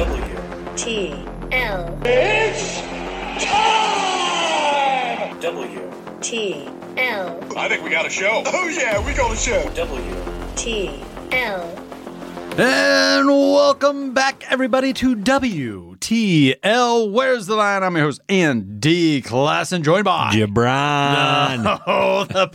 W T L W T L I think we got a show. Oh yeah, we got a show. W T L And welcome back, everybody, to WTL. Where's the line? I'm your host, Andy Klassen, joined by Jabron. Oh, the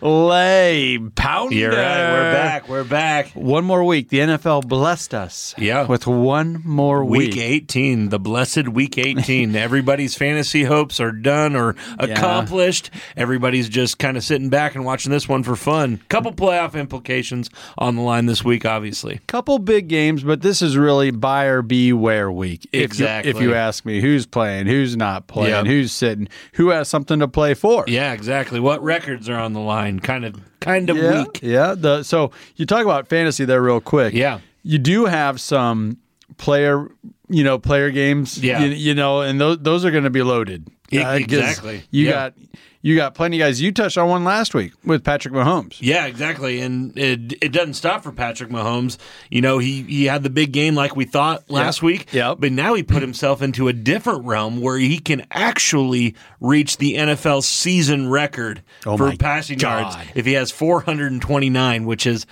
parlay pounder. You're right. We're back. We're back. One more week. The NFL blessed us. Yeah. With one more week. Week 18, the blessed week 18. Everybody's fantasy hopes are done or accomplished. Everybody's just kind of sitting back and watching this one for fun. Couple playoff implications on the line this week, obviously. Couple big games, but this is really buyer beware week. If you- Exactly. If you, ask me, who's playing, who's not playing, Yep. who's sitting, who has something to play for. Yeah, exactly. What records are on the line? Kind of, kind of yeah, weak. Yeah. The so you talk about fantasy there real quick. Yeah. You do have some player, you know, player games. Yeah. You, you know, and those those are going to be loaded. Uh, 'cause exactly. You Yeah. got you got plenty of guys. You touched on one last week with Patrick Mahomes. Yeah, exactly. And it it doesn't stop for Patrick Mahomes. You know, he he had the big game like we thought last week. Yep. But now he put himself into a different realm where he can actually reach the NFL season record Oh for passing yards if he has 429, which is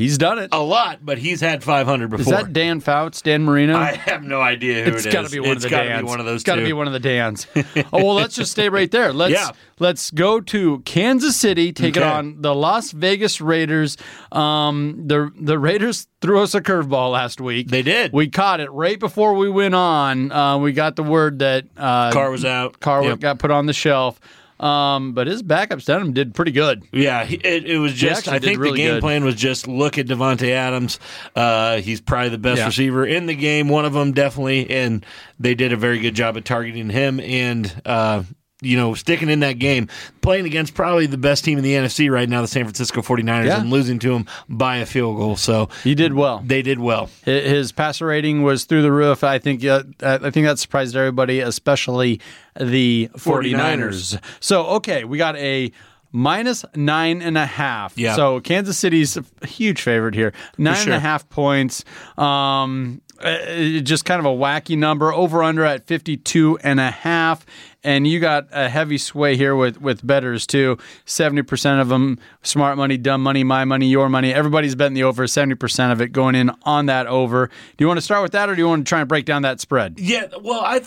He's done it. a lot, but he's had 500 before. Is that Dan Fouts, Dan Marino? I have no idea who it's it is. got to be one It's of the got to be one of those. It's got to be one of the Dans. oh well, let's just stay right there. Let's Yeah. let's go to Kansas City, take it on the Las Vegas Raiders. Um, the the Raiders threw us a curveball last week. They did. We caught it right before we went on. Uh, we got the word that uh, Carr was out. Carr Yep. got put on the shelf. Um, but his backup Stidham did pretty good. Yeah, he- it, it was just. I think really the game good. plan was just look at Davante Adams. Uh, he's probably the best Yeah. receiver in the game. One of them definitely, and they did a very good job at targeting him and. Uh, you know, sticking in that game, playing against probably the best team in the NFC right now, the San Francisco 49ers, Yeah. and losing to them by a field goal. So He did well. they did well. His passer rating was through the roof. I think uh, I think that surprised everybody, especially the 49ers. So, okay, we got a minus nine and a half. Yeah. So Kansas City's a huge favorite here. Nine and a half points. Um, uh, just kind of a wacky number. Over under at 52 and a half. And you got a heavy sway here with, with betters too. 70% of them, smart money, dumb money, my money, your money. Everybody's betting the over, 70% of it going in on that over. Do you want to start with that or do you want to try and break down that spread? Yeah, well, I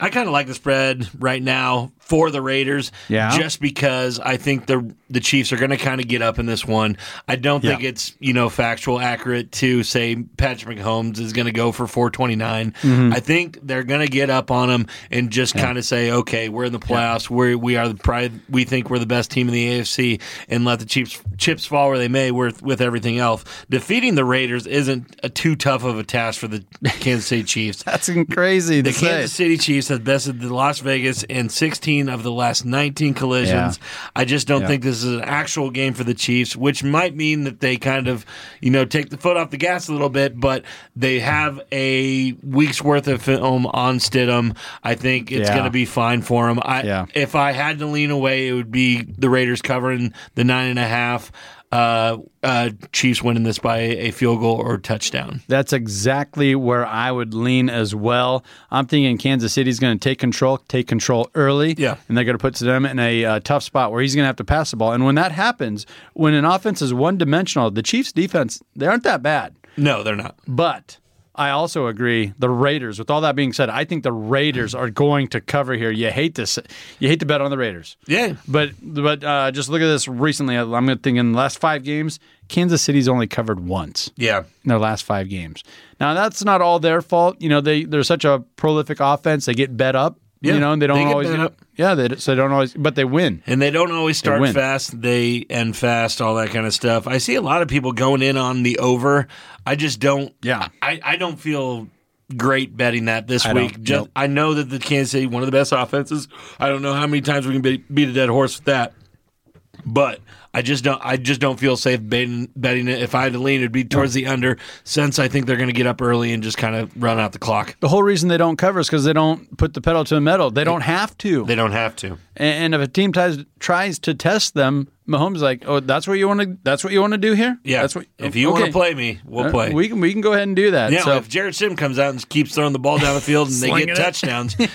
I kind of like the spread right now for the Raiders. Yeah. just because I think the the Chiefs are going to kind of get up in this one. I don't think Yeah. it's you know factual accurate to say Patrick Mahomes is going to go for 429. Mm-hmm. I think they're going to get up on him and just kind of say, okay, we're in the playoffs. We're we are the pride. We think we're the best team in the AFC, and let the Chiefs chips fall where they may. With with everything else, defeating the Raiders isn't a too tough of a task for the Kansas City Chiefs. That's crazy The say. Kansas City Chiefs have bested the Las Vegas in 16 of the last 19 collisions. I just don't Yeah. think this is an actual game for the Chiefs, which might mean that they kind of, you know, take the foot off the gas a little bit, but they have a week's worth of film on Stidham. I think it's Yeah. going to be fine for them. I, Yeah. If I had to lean away, it would be the Raiders covering the nine and a half. Uh, uh, Chiefs winning this by a field goal or touchdown. That's exactly where I would lean as well. I'm thinking Kansas City's going to take control, take control early, Yeah. and they're going to put them in a uh, tough spot where he's going to have to pass the ball. And when that happens, when an offense is one dimensional, the Chiefs' defense they aren't that bad. No, they're not. But I also agree the Raiders. With all that being said, I think the Raiders are going to cover here. You hate to you hate to bet on the Raiders. Yeah. But but uh, just look at this recently. I'm going to think in the last five games, Kansas City's only covered once Yeah. in their last five games. Now that's not all their fault. You know, they they're such a prolific offense. They get bet up. Yeah, you know, and they don't they always. bet. Yeah, they so they don't always, but they win. And they don't always start win. fast. They end fast, all that kind of stuff. I see a lot of people going in on the over. I just don't. Yeah. I, I don't feel great betting that this I week. Just nope. I know that the Kansas City one of the best offenses. I don't know how many times we can be, beat a dead horse with that. But I just don't. I just don't feel safe betting, betting it. If I had to lean, it'd be towards the under. Since I think they're going to get up early and just kind of run out the clock. The whole reason they don't cover is because they don't put the pedal to the metal. They don't have to. They don't have to. And, and if a team tries tries to test them, Mahomes is like, oh, that's what you want to. That's what you want to do here. Yeah. that's what. if you want to play me, we'll Uh, play. We can we can go ahead and do that. Yeah, so if Jarrett Stidham comes out and keeps throwing the ball down the field and they get it. touchdowns, put-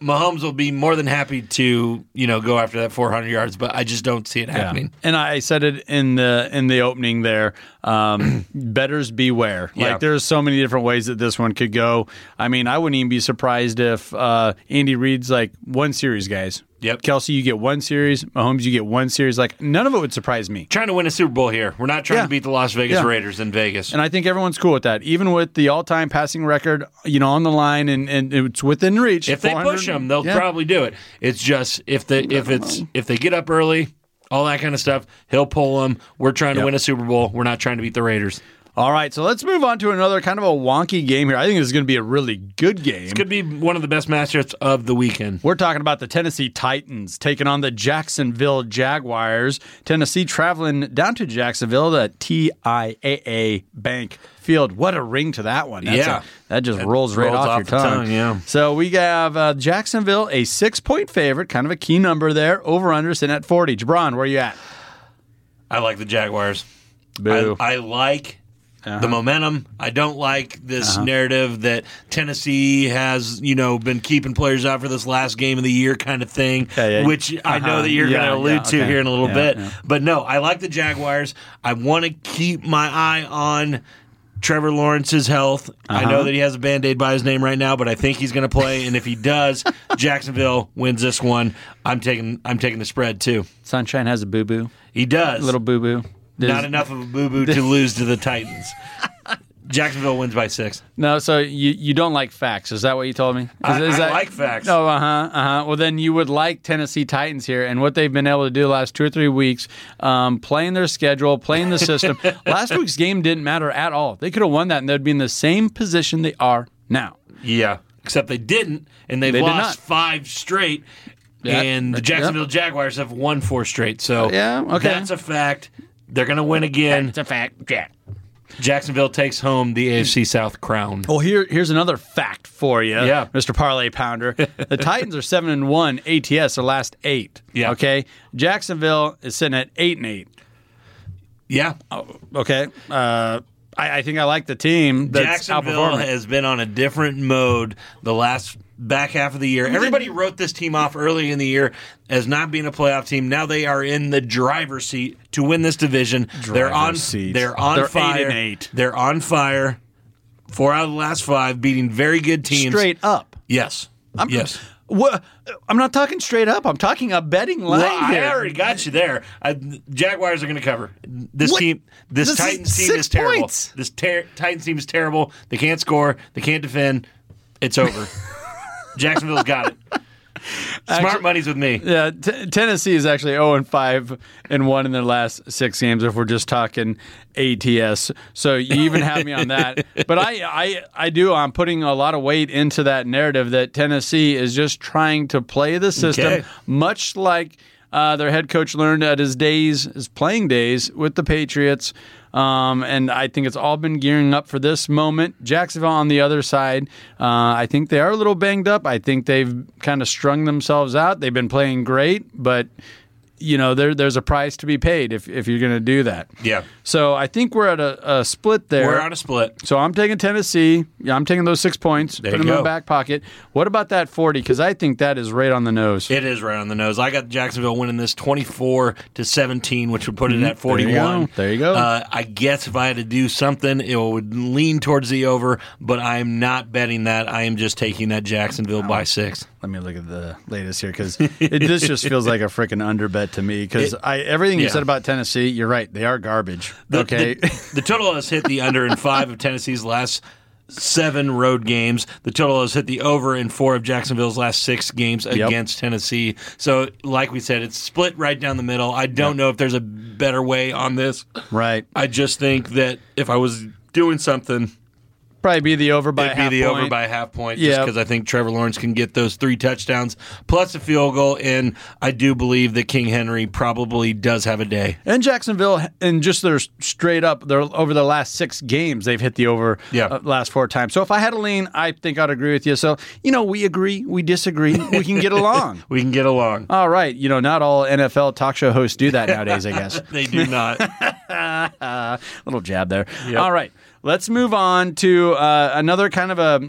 Mahomes will be more than happy to you know go after that 400 yards. But I just don't see it happening. And I said it in the in the opening there. Um, betters beware. Yeah. Like there's so many different ways that this one could go. I mean, I wouldn't even be surprised if uh, Andy Reid's like one series, guys. Yep. Kelce, you get one series. Mahomes, you get one series. Like none of it would surprise me. Trying to win a Super Bowl here. We're not trying Yeah. to beat the Las Vegas Yeah. Raiders in Vegas. And I think everyone's cool with that, even with the all-time passing record, you know, on the line, and, and it's within reach. if they push them, they'll Yeah. probably do it. It's just if the if it's if they get up early, all that kind of stuff, he'll pull them. We're trying to Yep. win a Super Bowl. We're not trying to beat the Raiders. All right, so let's move on to another kind of a wonky game here. I think this is going to be a really good game. This could be one of the best matchups of the weekend. We're talking about the Tennessee Titans taking on the Jacksonville Jaguars. Tennessee traveling down to Jacksonville, the TIAA Bank Field. What a ring to that one. That's Yeah. a- that just rolls right rolls off, off your tongue. tongue, yeah. So we have uh, Jacksonville, a six point favorite, kind of a key number there. Over under sitting at 40. Jabron, where are you at? I like the Jaguars. Boo. I, I like Uh-huh. the momentum. I don't like this narrative that Tennessee has, you know, been keeping players out for this last game of the year kind of thing, Yeah, yeah. which I know Uh-huh. that you're Yeah, going to allude to okay. here in a little bit. But no, I like the Jaguars. I want to keep my eye on Trevor Lawrence's health. I Uh-huh. know that he has a band aid by his name right now, but I think he's going to play. And if he does, Jacksonville wins this one. I'm taking I'm taking the spread too. Sunshine has a boo boo, He does. A little boo boo. Not enough of a boo boo to lose to the Titans. Jacksonville wins by six. No, so you, you don't like facts. Is that what you told me? Is, I- is I that, like facts. Oh, uh huh, uh huh. Well, then you would like Tennessee Titans here and what they've been able to do the last two or three weeks, um, playing their schedule, playing the system. last week's game didn't matter at all. They could have won that and they'd be in the same position they are now. Yeah. Except they didn't, and they've They lost five straight. And the Yep. Jacksonville Jaguars have won four straight. So Yeah, okay. that's a fact. They're going to win again. It's a fact. Yeah. Jacksonville takes home the AFC South crown. Well, here here's another fact for you, Yeah. Mr. Parlay Pounder. The Titans are seven and one ATS their last eight. Yeah. Okay. Jacksonville is sitting at eight and eight. Yeah. Okay. Uh, I, I think I like the team that's Jacksonville outperforming. has been on a different mode the last back half of the year. Everybody wrote this team off early in the year as not being a playoff team. Now they are in the driver's seat to win this division. they're on Driver's seat. they're on They're eight fire. and eight. They're on fire. Four out of the last five, beating very good teams. straight up. Yes. yes. What? I'm not talking straight up. I'm talking a betting line Well, I already got you there. I, Jaguars are going to cover. This What? team, this, This Titans team is terrible. points. This ter- Titans team is terrible. They can't score. They can't defend. It's over. Jacksonville's got it. Smart Actually- money's with me. Yeah, t- Tennessee is actually 0 and 5 and 1 in their last six games if we're just talking ATS. So you even have me on that. But I, I, I do. I'm putting a lot of weight into that narrative that Tennessee is just trying to play the system, Okay. much like uh, their head coach learned at his days, his playing days with the Patriots. Um, and I think it's all been gearing up for this moment. Jacksonville on the other side, uh, I think they are a little banged up. I think they've kind of strung themselves out. They've been playing great, but you know there there's a price to be paid if if you're going to do that. Yeah. So I think we're at a, a split there. We're on a split. So I'm taking Tennessee. Yeah, I'm taking those six points. There put you them in go. my back pocket. What about that 40? Because I think that is right on the nose. It is right on the nose. I got Jacksonville winning this 24 to 17, which would put it at Mm-hmm. There you 41. go. There you go. Uh, I guess if I had to do something, it would lean towards the over, but I'm not betting that. I am just taking that Jacksonville Oh. by six. Let me look at the latest here because this just feels like a freaking underbet to me. Because I everything you yeah. said about Tennessee, you're right. They are garbage. The- okay. The, the total has hit the under in five of Tennessee's last seven road games. The total has hit the over in four of Jacksonville's last six games against Tennessee. So, like we said, it's split right down the middle. I don't know if there's a better way on this. right. I just think that if I was doing something, Probably be the over by It'd half be the over by half point, just Yep. because I think Trevor Lawrence can get those three touchdowns plus a field goal, and I do believe that King Henry probably does have a day. And Jacksonville, and just their straight up, their over the last six games, they've hit the over Yeah. uh, last four times. So if I had a lean, I think I'd agree with you. So you know, we agree, we disagree, we can get along. We can get along. All right, you know, not all NFL talk show hosts do that nowadays. I guess. They do not. little jab there. Yep. All right, let's move on to uh, another kind of a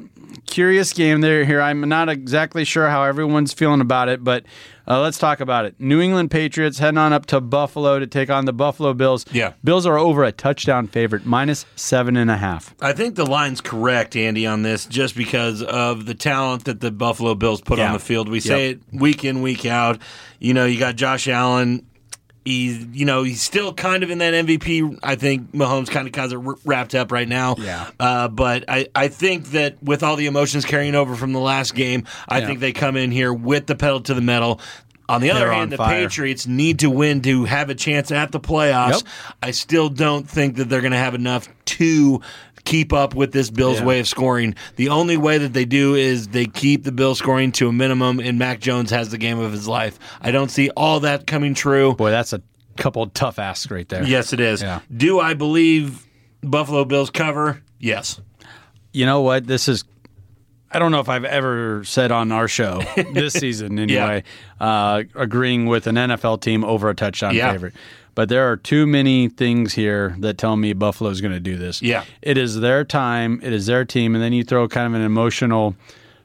curious game there. Here, I'm not exactly sure how everyone's feeling about it, but uh, let's talk about it. New England Patriots heading on up to Buffalo to take on the Buffalo Bills. Yeah. Bills are over a touchdown favorite, minus seven and a half. I think the line's correct, Andy, on this, just because of the talent that the Buffalo Bills put Yeah. on the field. We say it week in, week out. You know, you got Josh Allen. He's, you know, he's still kind of in that MVP. I think Mahomes kind of has it wrapped up right now. Yeah. Uh, but I, I think that with all the emotions carrying over from the last game, I Yeah. think they come in here with the pedal to the metal. On the other They're hand, the fire. Patriots need to win to have a chance at the playoffs. Yep. I still don't think that they're going to have enough to keep up with this Bills Yeah. way of scoring. The only way that they do is they keep the Bills scoring to a minimum, and Mac Jones has the game of his life. I don't see all that coming true. Boy, that's a couple tough asks right there. Yes, it is. Yeah. Do I believe Buffalo Bills cover? Yes. You know what? This is. I don't know if I've ever said on our show this season anyway, uh, agreeing with an NFL team over a touchdown Yeah. favorite. But there are too many things here that tell me Buffalo's going to do this. Yeah. It is their time, it is their team, and then you throw kind of an emotional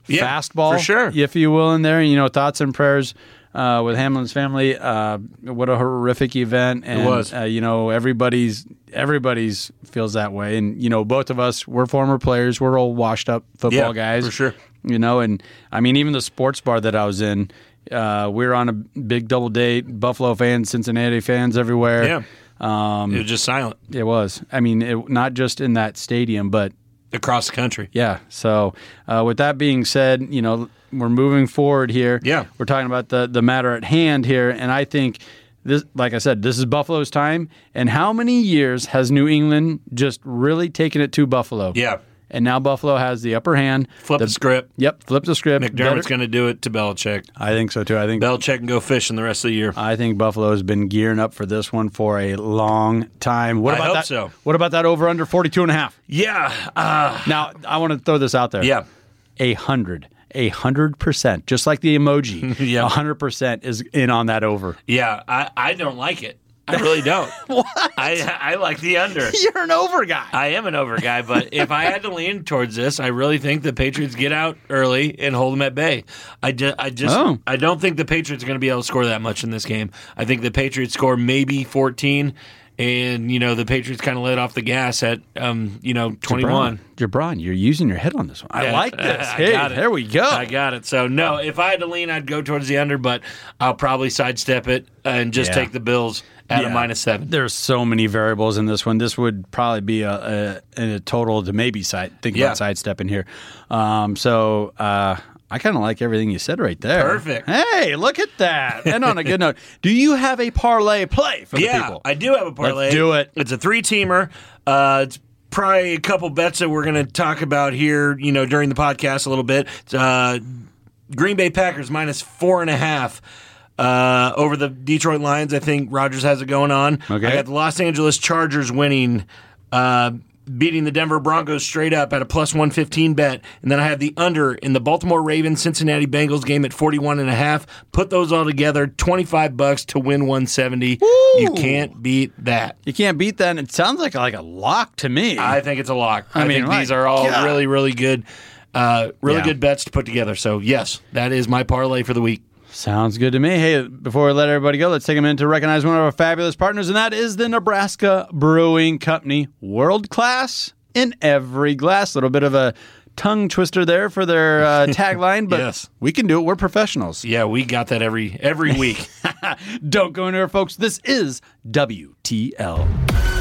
Yeah, fastball, for sure. if you will, in there. You know, thoughts and prayers uh, with Hamlin's family. Uh, what a horrific event, and was. Uh, you know, everybody's everybody's feels that way, and you know, both of us we're former players, we're all washed up football Yeah, guys, for sure. You know, and I mean, even the sports bar that I was in, uh, we're on a big double date, Buffalo fans, Cincinnati fans everywhere. Yeah. Um, it was just silent It was. I mean, it, not just in that stadium, but across the country. yeah. So, uh, with that being said, you know, we're moving forward here. Yeah. We're talking about the the matter at hand here, and I think this, like I said, this is Buffalo's time. And how many years has New England just really taken it to Buffalo? Yeah. And now Buffalo has the upper hand. Flip the, script. Yep, flip the script. McDermott's going to do it to Belichick. I think so too. I think Belichick can go fishing the rest of the year. I think Buffalo has been gearing up for this one for a long time. What I about hope that? so. What about that over under 42 and a half? Yeah. Uh, Now, I want to throw this out there. yeah. A hundred. A hundred percent. Just like the emoji. Yeah. A hundred percent is in on that over. Yeah. I, I don't like it. I really don't. what? I, I like the under. You're an over guy. I am an over guy, but if I had to lean towards this, I really think the Patriots get out early and hold them at bay. I just, I just, Oh. I don't think the Patriots are going to be able to score that much in this game. I think the Patriots score maybe 14, and you know the Patriots kind of let off the gas at, um, you know, 21. Jabron, you're using your head on this one. I Yeah, like this. I hey, there we go. I got it. So no, if I had to lean, I'd go towards the under, but I'll probably sidestep it and just Yeah. take the Bills at a minus seven. There's so many variables in this one. This would probably be a, a, a total to maybe side. Think Yeah. about sidestepping here. Um, so uh, I kind of like everything you said right there. Perfect. Hey, look at that. and on a good note, do you have a parlay play for the yeah, people? I do have a parlay. Let's do it. It's a three teamer. Uh, it's probably a couple bets that we're going to talk about here. You know, during the podcast a little bit. Uh, Green Bay Packers minus four and a half. Uh, over the Detroit Lions, I think Rodgers has it going on. Okay. I got the Los Angeles Chargers winning, uh, beating the Denver Broncos straight up at a plus 115 bet. And then I have the under in the Baltimore Ravens Cincinnati Bengals game at 41 and a half. Put those all together, 25 bucks to win 170. You can't beat that. you can't beat that. and It sounds like like a lock to me. I think it's a lock. I, mean, think these are all God. really, really good, uh, really Yeah. good bets to put together. So yes, that is my parlay for the week. Sounds good to me. Hey, before we let everybody go, let's take a minute to recognize one of our fabulous partners, and that is the Nebraska Brewing Company. World class in every glass. A little bit of a tongue twister there for their uh, tagline, but Yes. we can do it. We're professionals. Yeah, we got that every every week. Don't go anywhere, folks. This is WTL.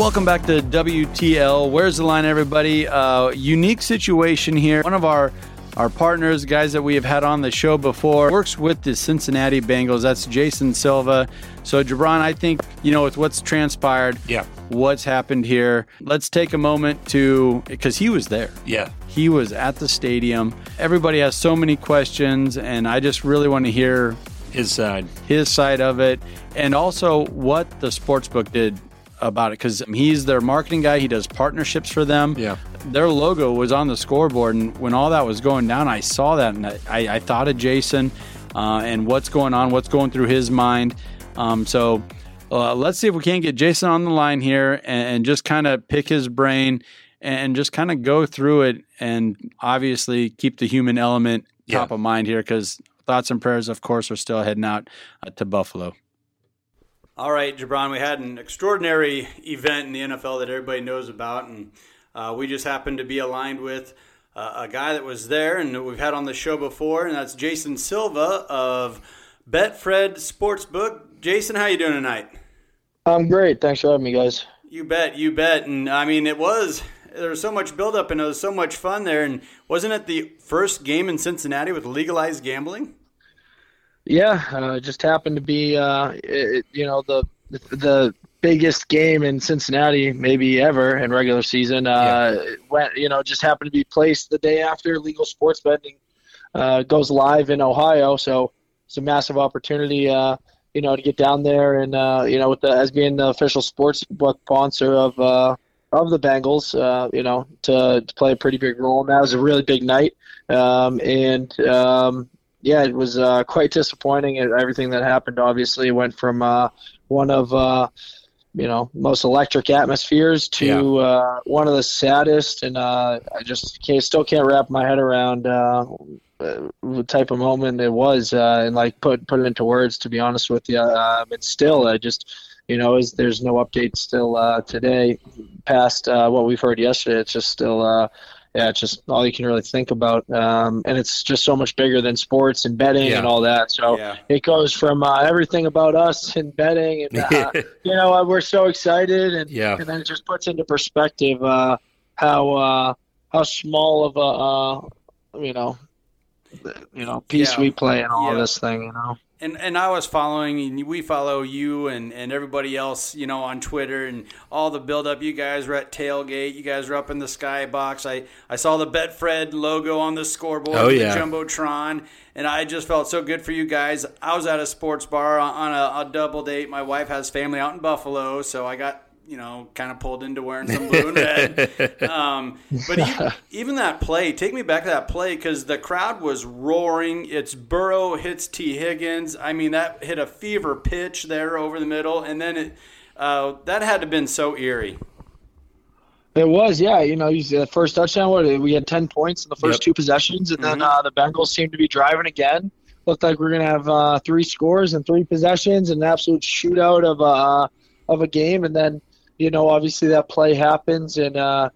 Welcome back to WTL. Where's the line, everybody? Uh, unique situation here. One of our our partners, guys that we have had on the show before, works with the Cincinnati Bengals. That's Jason Silva. So, Jabron, I think, you know, with what's transpired, Yeah. what's happened here, let's take a moment to, because he was there. Yeah. He was at the stadium. Everybody has so many questions, and I just really want to hear His side. his side of it and also what the sports book did about it because he's their marketing guy. He does partnerships for them. Yeah. Their logo was on the scoreboard, and when all that was going down, I saw that and I, I thought of Jason uh, and what's going on, what's going through his mind. Um, so uh, let's see if we can't get Jason on the line here and, and just kind of pick his brain and just kind of go through it and obviously keep the human element top Yeah. of mind here because thoughts and prayers, of course, are still heading out uh, to Buffalo. All right, Jabron, we had an extraordinary event in the NFL that everybody knows about, and uh, we just happened to be aligned with uh, a guy that was there and we've had on the show before, and that's Jason Silva of Betfred Sportsbook. Jason, how you doing tonight? I'm great. Thanks for having me, guys. You bet, you bet. And I mean, it was there was so much buildup and it was so much fun there. And wasn't it the first game in Cincinnati with legalized gambling? Yeah, uh, it just happened to be, uh, it, you know, the the biggest game in Cincinnati maybe ever in regular season. Uh, it went, you know, just happened to be placed the day after legal sports betting uh, goes live in Ohio. So it's a massive opportunity, uh, you know, to get down there and uh, you know, with the as being the official sports book sponsor of uh, of the Bengals, uh, you know, to, to play a pretty big role. And that was a really big night. Um, and um, yeah, it was uh, quite disappointing. Everything that happened, obviously, went from uh, one of uh, you know most electric atmospheres to Yeah. uh, one of the saddest, and uh, I just can't, still can't wrap my head around uh, uh, the type of moment it was, uh, and like put put it into words. To be honest with you, um, and still, I just you know, is there's no update still uh, today past uh, what we've heard yesterday. It's just still. Yeah, it's just all you can really think about, um, and it's just so much bigger than sports and betting Yeah. and all that. So Yeah. it goes from uh, everything about us and betting, and uh, you know we're so excited, and Yeah. and then it just puts into perspective uh, how uh, how small of a uh, you know you know piece we play in all this thing. You know. And and I was following, and we follow you and, and everybody else, you know, on Twitter and all the build up. You guys were at tailgate. You guys were up in the skybox. I, I saw the Betfred logo on the scoreboard, Oh, yeah. the jumbotron, and I just felt so good for you guys. I was at a sports bar on, on a, a double date. My wife has family out in Buffalo, so I got you know kind of pulled into wearing some blue and red. Um, but even, even that play, take me back to that play because the crowd was roaring. It's Burrow hits Tee Higgins. I mean, that hit a fever pitch there over the middle, and then it uh, that had to have been so eerie. It was, yeah. You know, he's the first touchdown. What we had ten points in the first Yep. two possessions, and then uh, the Bengals seemed to be driving again. Looked like we are gonna have uh, three scores and three possessions, and an absolute shootout of a of a game. And then, you know, obviously that play happens, and uh,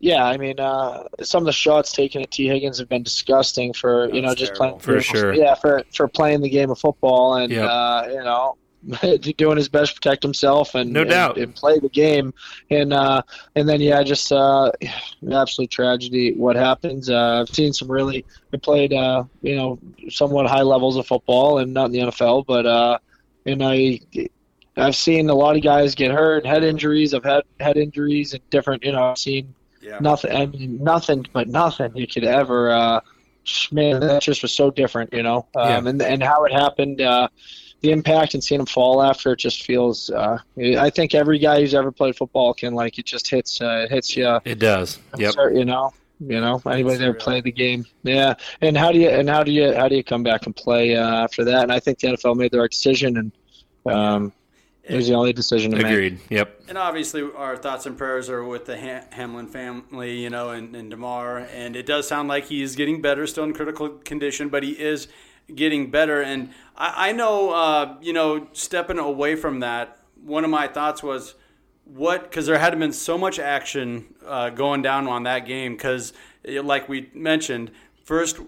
yeah, I mean, uh, some of the shots taken at Tee Higgins have been disgusting for you know just terrible. playing For sure. Yeah, for for playing the game of football, and Yep. uh, you know. doing his best to protect himself and, No and- doubt. and play the game and uh and then yeah just uh absolute tragedy what happens uh i've seen some really i played uh you know somewhat high levels of football and not in the nfl but uh and i i've seen a lot of guys get hurt head injuries i've had head injuries and different you know i've seen Yeah. nothing i mean nothing but nothing you could ever uh man that just was so different you know um Yeah. and and how it happened uh the impact and seeing him fall after it just feels uh i think every guy who's ever played football can like it just hits uh it hits you It does. Yep. you know you know anybody that ever played the game yeah and how do you and how do you how do you come back and play uh, after that and i think the nfl made the right decision and um it was the only decision to make Agreed. Yep. And obviously, our thoughts and prayers are with the Ham- Hamlin family, you know, and, and Damar. And it does sound like he's getting better, still in critical condition, but he is getting better. And I, I know, uh, you know, stepping away from that, one of my thoughts was what, because there hadn't been so much action uh, going down on that game, because, like we mentioned, first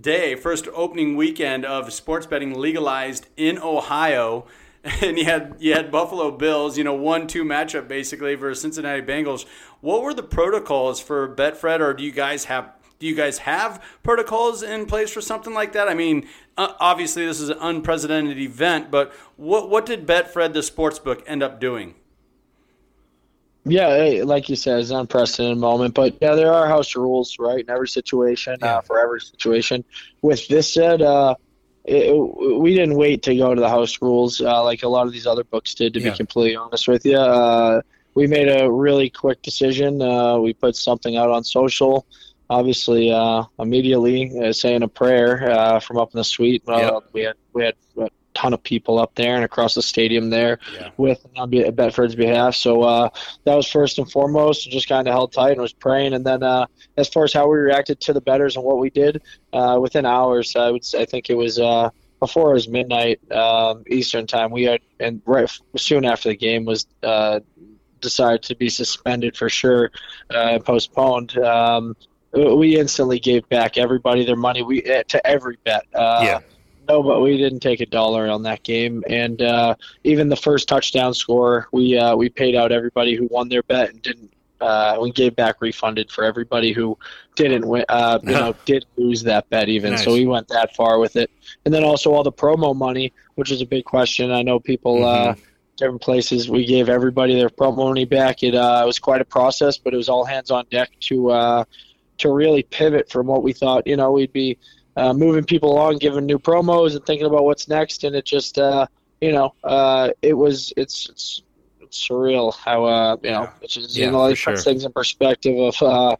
day, first opening weekend of sports betting legalized in Ohio and you had you had Buffalo Bills, you know, one two matchup basically versus Cincinnati Bengals. What were the protocols for Betfred, or do you guys have do you guys have protocols in place for something like that? I mean, uh, obviously this is an unprecedented event, but what what did Betfred the sportsbook end up doing? Yeah, like you said, it's an unprecedented moment, but yeah, there are house rules, right, in every situation, uh, for every situation. With this said, uh, it, we didn't wait to go to the house rules uh, like a lot of these other books did. To Yeah. be completely honest with you, uh, we made a really quick decision. Uh, we put something out on social, obviously uh, immediately uh, saying a prayer uh, from up in the suite. Uh, Yep. We had we had a ton of people up there and across the stadium there Yeah. with on be- Betfred's behalf. So uh, that was first and foremost. Just kind of held tight and was praying. And then uh, as far as how we reacted to the betters and what we did, uh, within hours, I would say, I think it was uh, before it was midnight um, Eastern time. We had and right soon after the game was. Uh, decided to be suspended for sure, uh, postponed. Um, we instantly gave back everybody their money. We eh, to every bet. Uh, Yeah. No, but we didn't take a dollar on that game, and uh, even the first touchdown score, we uh, we paid out everybody who won their bet and didn't. Uh, we gave back refunded for everybody who didn't win. Uh, you know, did lose that bet even. Nice. So we went that far with it, and then also all the promo money, which is a big question. I know people. Uh, different places. We gave everybody their promo money back. It uh, was quite a process, but it was all hands on deck to uh, to really pivot from what we thought. You know, we'd be uh, moving people along, giving new promos, and thinking about what's next. And it just, uh, you know, uh, it was it's it's, it's surreal how uh, you know it's just Yeah, you know for it puts things in perspective of uh,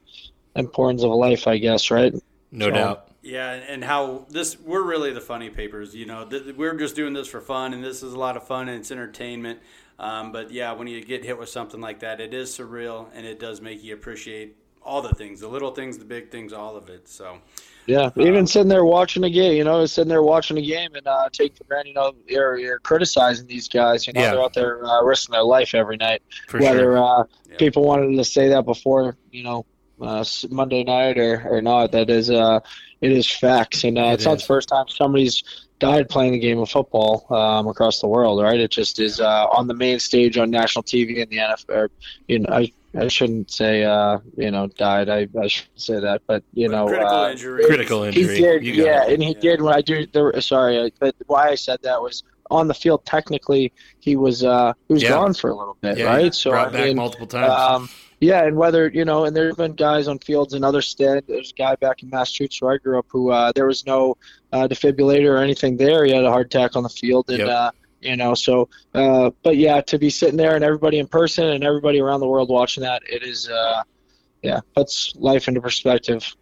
importance of life, I guess, right? No So- doubt. Yeah, and how this we're really the funny papers. You know, th- we're just doing this for fun, and this is a lot of fun and it's entertainment. Um, but yeah, when you get hit with something like that, it is surreal, and it does make you appreciate all the things, the little things, the big things, all of it. So Yeah, even sitting there watching a game, you know, sitting there watching a game and uh, take for granted, you know, you're, you're criticizing these guys. You know, Yeah. they're out there uh, risking their life every night. For Whether sure. uh, Yeah. people wanted to say that before, you know, uh, Monday night or, or not, that is uh, it is facts. And uh, It it's not the first time somebody's died playing the game of football um, across the world, right? It just is uh, on the main stage on national TV in the NFL. Or, you know, I, I shouldn't say, uh, you know, died. I, I shouldn't say that, but you know, critical uh, injury, Critical he injury. did, You yeah, it. and he Yeah. did when I do. The, sorry, but why I said that was on the field. Technically, he was uh, he was Yeah. gone for a little bit, Yeah, right? So brought I back mean, multiple times. um, yeah, and whether you know, and there's been guys on fields in other states. There's a guy back in Massachusetts where I grew up who uh, there was no uh, defibrillator or anything there. He had a heart attack on the field, and Yep. uh, you know, so uh, but yeah, to be sitting there and everybody in person and everybody around the world watching that, it is uh, yeah, puts life into perspective.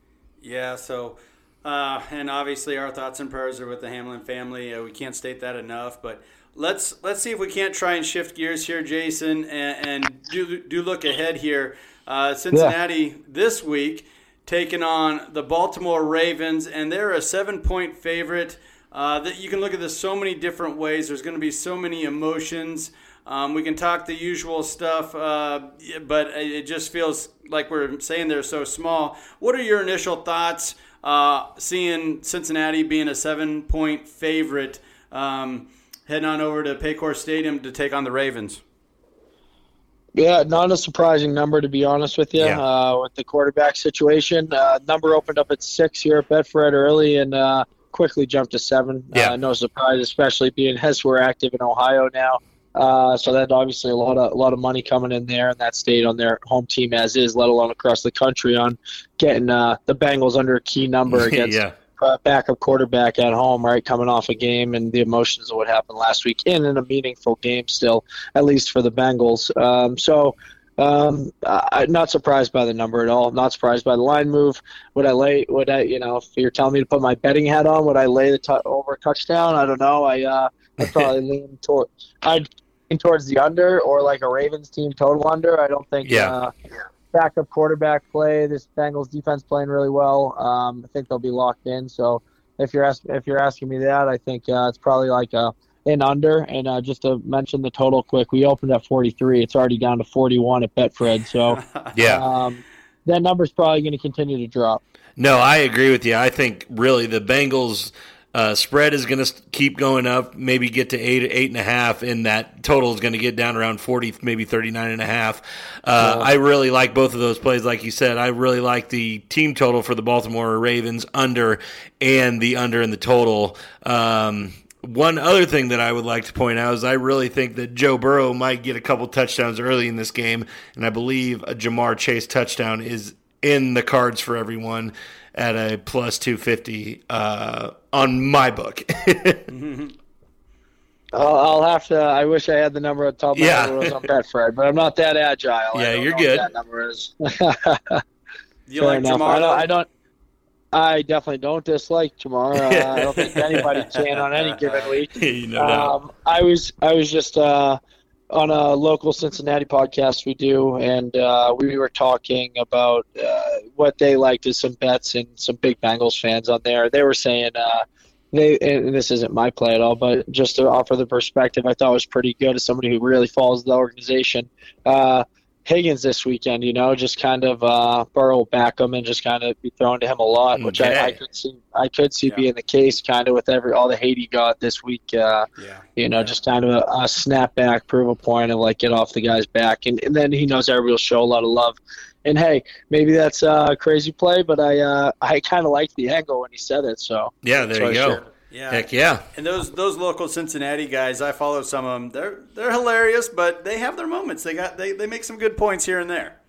Yeah, so, uh, and obviously our thoughts and prayers are with the Hamlin family. Uh, we can't state that enough, but let's let's see if we can't try and shift gears here, Jason, and, and do do look ahead here. Uh, Cincinnati this week taking on the Baltimore Ravens, and they're a seven point favorite. Uh, that you can look at this so many different ways. There's going to be so many emotions. Um, we can talk the usual stuff, uh, but it just feels like we're saying they're so small. What are your initial thoughts uh, seeing Cincinnati being a seven point favorite, um, heading on over to Paycor Stadium to take on the Ravens? Yeah, not a surprising number to be honest with you. Yeah. Uh, with the quarterback situation, uh, number opened up at six here at Betfred early and uh, quickly jumped to seven. Yeah. Uh, no surprise, especially being as we're active in Ohio now. Uh, so that obviously a lot of a lot of money coming in there, and that stayed on their home team as is, let alone across the country on getting uh, the Bengals under a key number against yeah. uh, backup quarterback at home, right, coming off a game and the emotions of what happened last week, and in a meaningful game still, at least for the Bengals. Um, so, um, I, not surprised by the number at all. Not surprised by the line move. Would I lay? Would I? You know, if you're telling me to put my betting hat on, would I lay the t- over touchdown? I don't know. I uh, I'd probably lean toward. I'd lean towards the under or like a Ravens team total under. I don't think. Yeah. Uh, backup quarterback play. This Bengals defense playing really well. Um, I think they'll be locked in. So if you're ask, if you're asking me that, I think uh, it's probably like a an under. And uh, just to mention the total quick, we opened at 43. It's already down to 41 at Betfred. So Yeah. um, that number's probably going to continue to drop. No, I agree with you. I think really the Bengals Uh, spread is going to keep going up, maybe get to eight, eight and a half, and that total is going to get down around 40, maybe 39 and a half. Uh, I really like both of those plays. Like you said, I really like the team total for the Baltimore Ravens under and the under in the total. Um, one other thing that I would like to point out is I really think that Joe Burrow might get a couple touchdowns early in this game, and I believe a Ja'Marr Chase touchdown is in the cards for everyone at a plus 250 uh, on my book. I'll, I'll have to. I wish I had the number on top of my Yeah. head when I was on Betfred, but I'm not that agile. I Yeah, don't you're know good. What that number is. You Fair like enough. Ja'Marr? I don't. I don't. I definitely don't dislike Ja'Marr. Uh, I don't think anybody can on any given week. you know. Um, I was I was just uh, on a local Cincinnati podcast we do, and uh, we were talking about uh, what they liked as some bets and some big Bengals fans on there. They were saying uh, they and this isn't my play at all, but just to offer the perspective, I thought was pretty good as somebody who really follows the organization. Higgins this weekend, you know, just kind of uh, Burrow back him and just kind of be thrown to him a lot, which I, I could see. I could see Yeah. being the case, kind of with every all the hate he got this week. Uh, Yeah. you know, just kind of a, a snap back, prove a point, and like get off the guy's back, and, and then he knows everybody will show a lot of love. And hey, maybe that's a crazy play, but I uh, I kind of like the angle when he said it. So yeah, there you go. it. Yeah. Heck yeah. And those those local Cincinnati guys, I follow some of them. They're they're hilarious, but they have their moments. They got they, they make some good points here and there.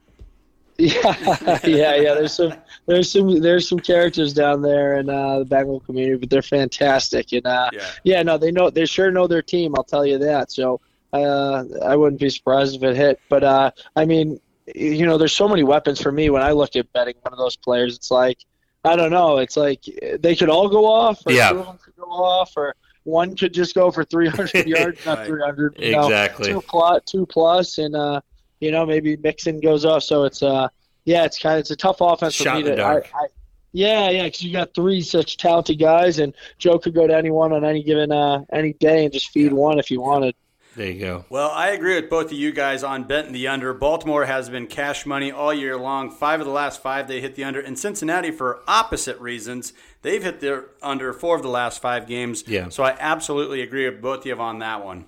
Yeah, yeah, yeah. There's some, there's some, there's some characters down there in uh, the Bengal community, but they're fantastic. And uh, Yeah. yeah, no, they know, they sure know their team. I'll tell you that. So uh, I wouldn't be surprised if it hit. But uh, I mean, you know, there's so many weapons for me when I look at betting one of those players. It's like, I don't know. It's like they could all go off, or Yeah. two of them could go off, or one could just go for 300 yards, not Right. 300. you know Exactly. two plus, two plus, and uh, you know maybe Mixon goes off. So it's uh, yeah, it's kind of it's a tough offense Shot for me to. I, I, yeah, yeah, because you got three such talented guys, and Joe could go to anyone on any given uh, any day and just feed one if he wanted. There you go. Well, I agree with both of you guys on betting the under. Baltimore has been cash money all year long. Five of the last five they hit the under. And Cincinnati, for opposite reasons, they've hit their under four of the last five games. Yeah. So I absolutely agree with both of you on that one.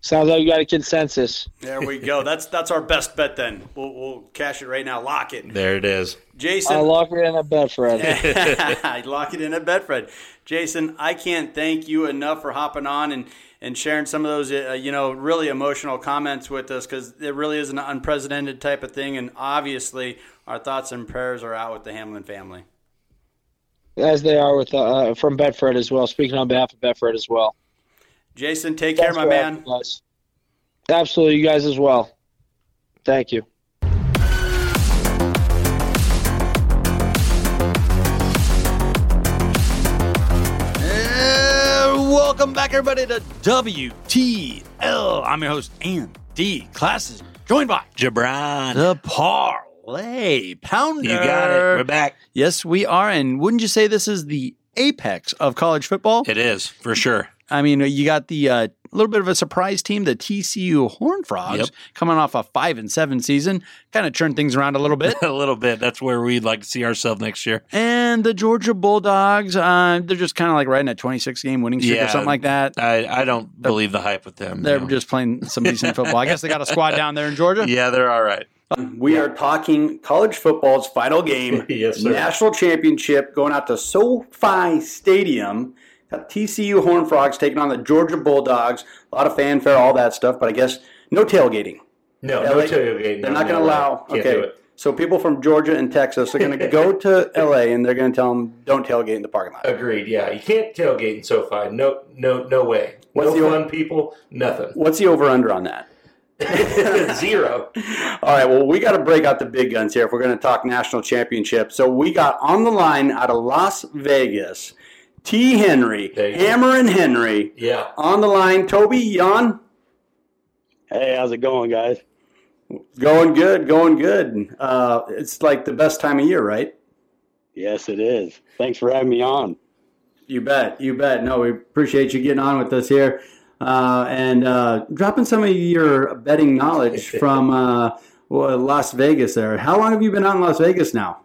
Sounds like you got a consensus. There we go. that's that's our best bet then. We'll, we'll cash it right now. Lock it. There it is. Jason. I'll lock it in a bet, Fred. I'd lock it in at Betfred. Jason, I can't thank you enough for hopping on and, and sharing some of those, uh, you know, really emotional comments with us because it really is an unprecedented type of thing. And obviously, our thoughts and prayers are out with the Hamlin family. As they are with uh, from Betfred as well. Speaking on behalf of Betfred as well. Jason, take care, my man. having me, guys. Absolutely, you guys as well. Thank you. Back, everybody, to WTL. I'm your host, Andy Klassen, joined by Jabron. the Parlay Pounder. You got it. We're back. Yes, we are. And wouldn't you say this is the apex of college football? It is, for sure. I mean, you got the uh, little bit of a surprise team, the TCU Horned Frogs, Yep. coming off a five and seven season, kind of turned things around a little bit. a little bit. That's where we'd like to see ourselves next year. and the Georgia Bulldogs, uh, they're just kind of like riding a 26 game winning streak or something like that. I, I don't believe the hype with them. They're no. just playing some decent football. I guess they got a squad down there in Georgia. yeah, they're all right. We are talking college football's final game, Yes, sir. national championship, going out to SoFi Stadium. Got TCU Horned Frogs taking on the Georgia Bulldogs. A lot of fanfare, all that stuff, but I guess no tailgating. No, LA no tailgating. They're not going to allow. okay, so people from Georgia and Texas are going to go to LA and they're going to tell them don't tailgate in the parking lot. Agreed. Yeah, you can't tailgate in SoFi. No, no, no way. What's no the- fun, people. Nothing. What's the over under on that? Zero. All right, well, we got to break out the big guns here if we're going to talk national championship. So we got on the line out of Las Vegas, T. Henry, There you. Hammer and Henry. Yeah. On the line, Toby, Jan. Hey, how's it going, guys? Going good, going good. Uh, it's like the best time of year, right? Yes, it is. Thanks for having me on. You bet, you bet. No, we appreciate you getting on with us here uh, and uh, dropping some of your betting knowledge from uh, Las Vegas. There, how long have you been out in Las Vegas now?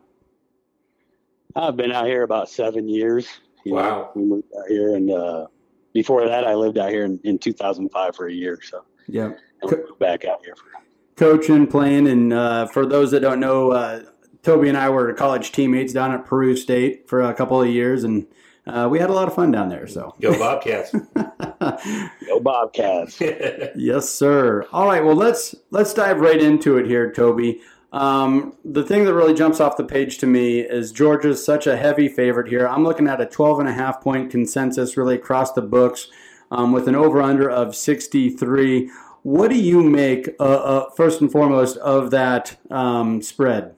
I've been out here about seven years, You know, Wow. we moved out here, and uh, before that, I lived out here in, in 2005 for a year. So Yeah. and we moved back out here. For, Coaching, playing, and uh, for those that don't know, uh, Toby and I were college teammates down at Peru State for a couple of years, and uh, we had a lot of fun down there. So, Go Bobcats. go Bobcats! yes, sir. All right, well let's let's dive right into it here, Toby. Um, the thing that really jumps off the page to me is Georgia's such a heavy favorite here. I'm looking at a 12 and a half point consensus really across the books um, with an over under of 63. What do you make, uh, uh, first and foremost, of that um, spread?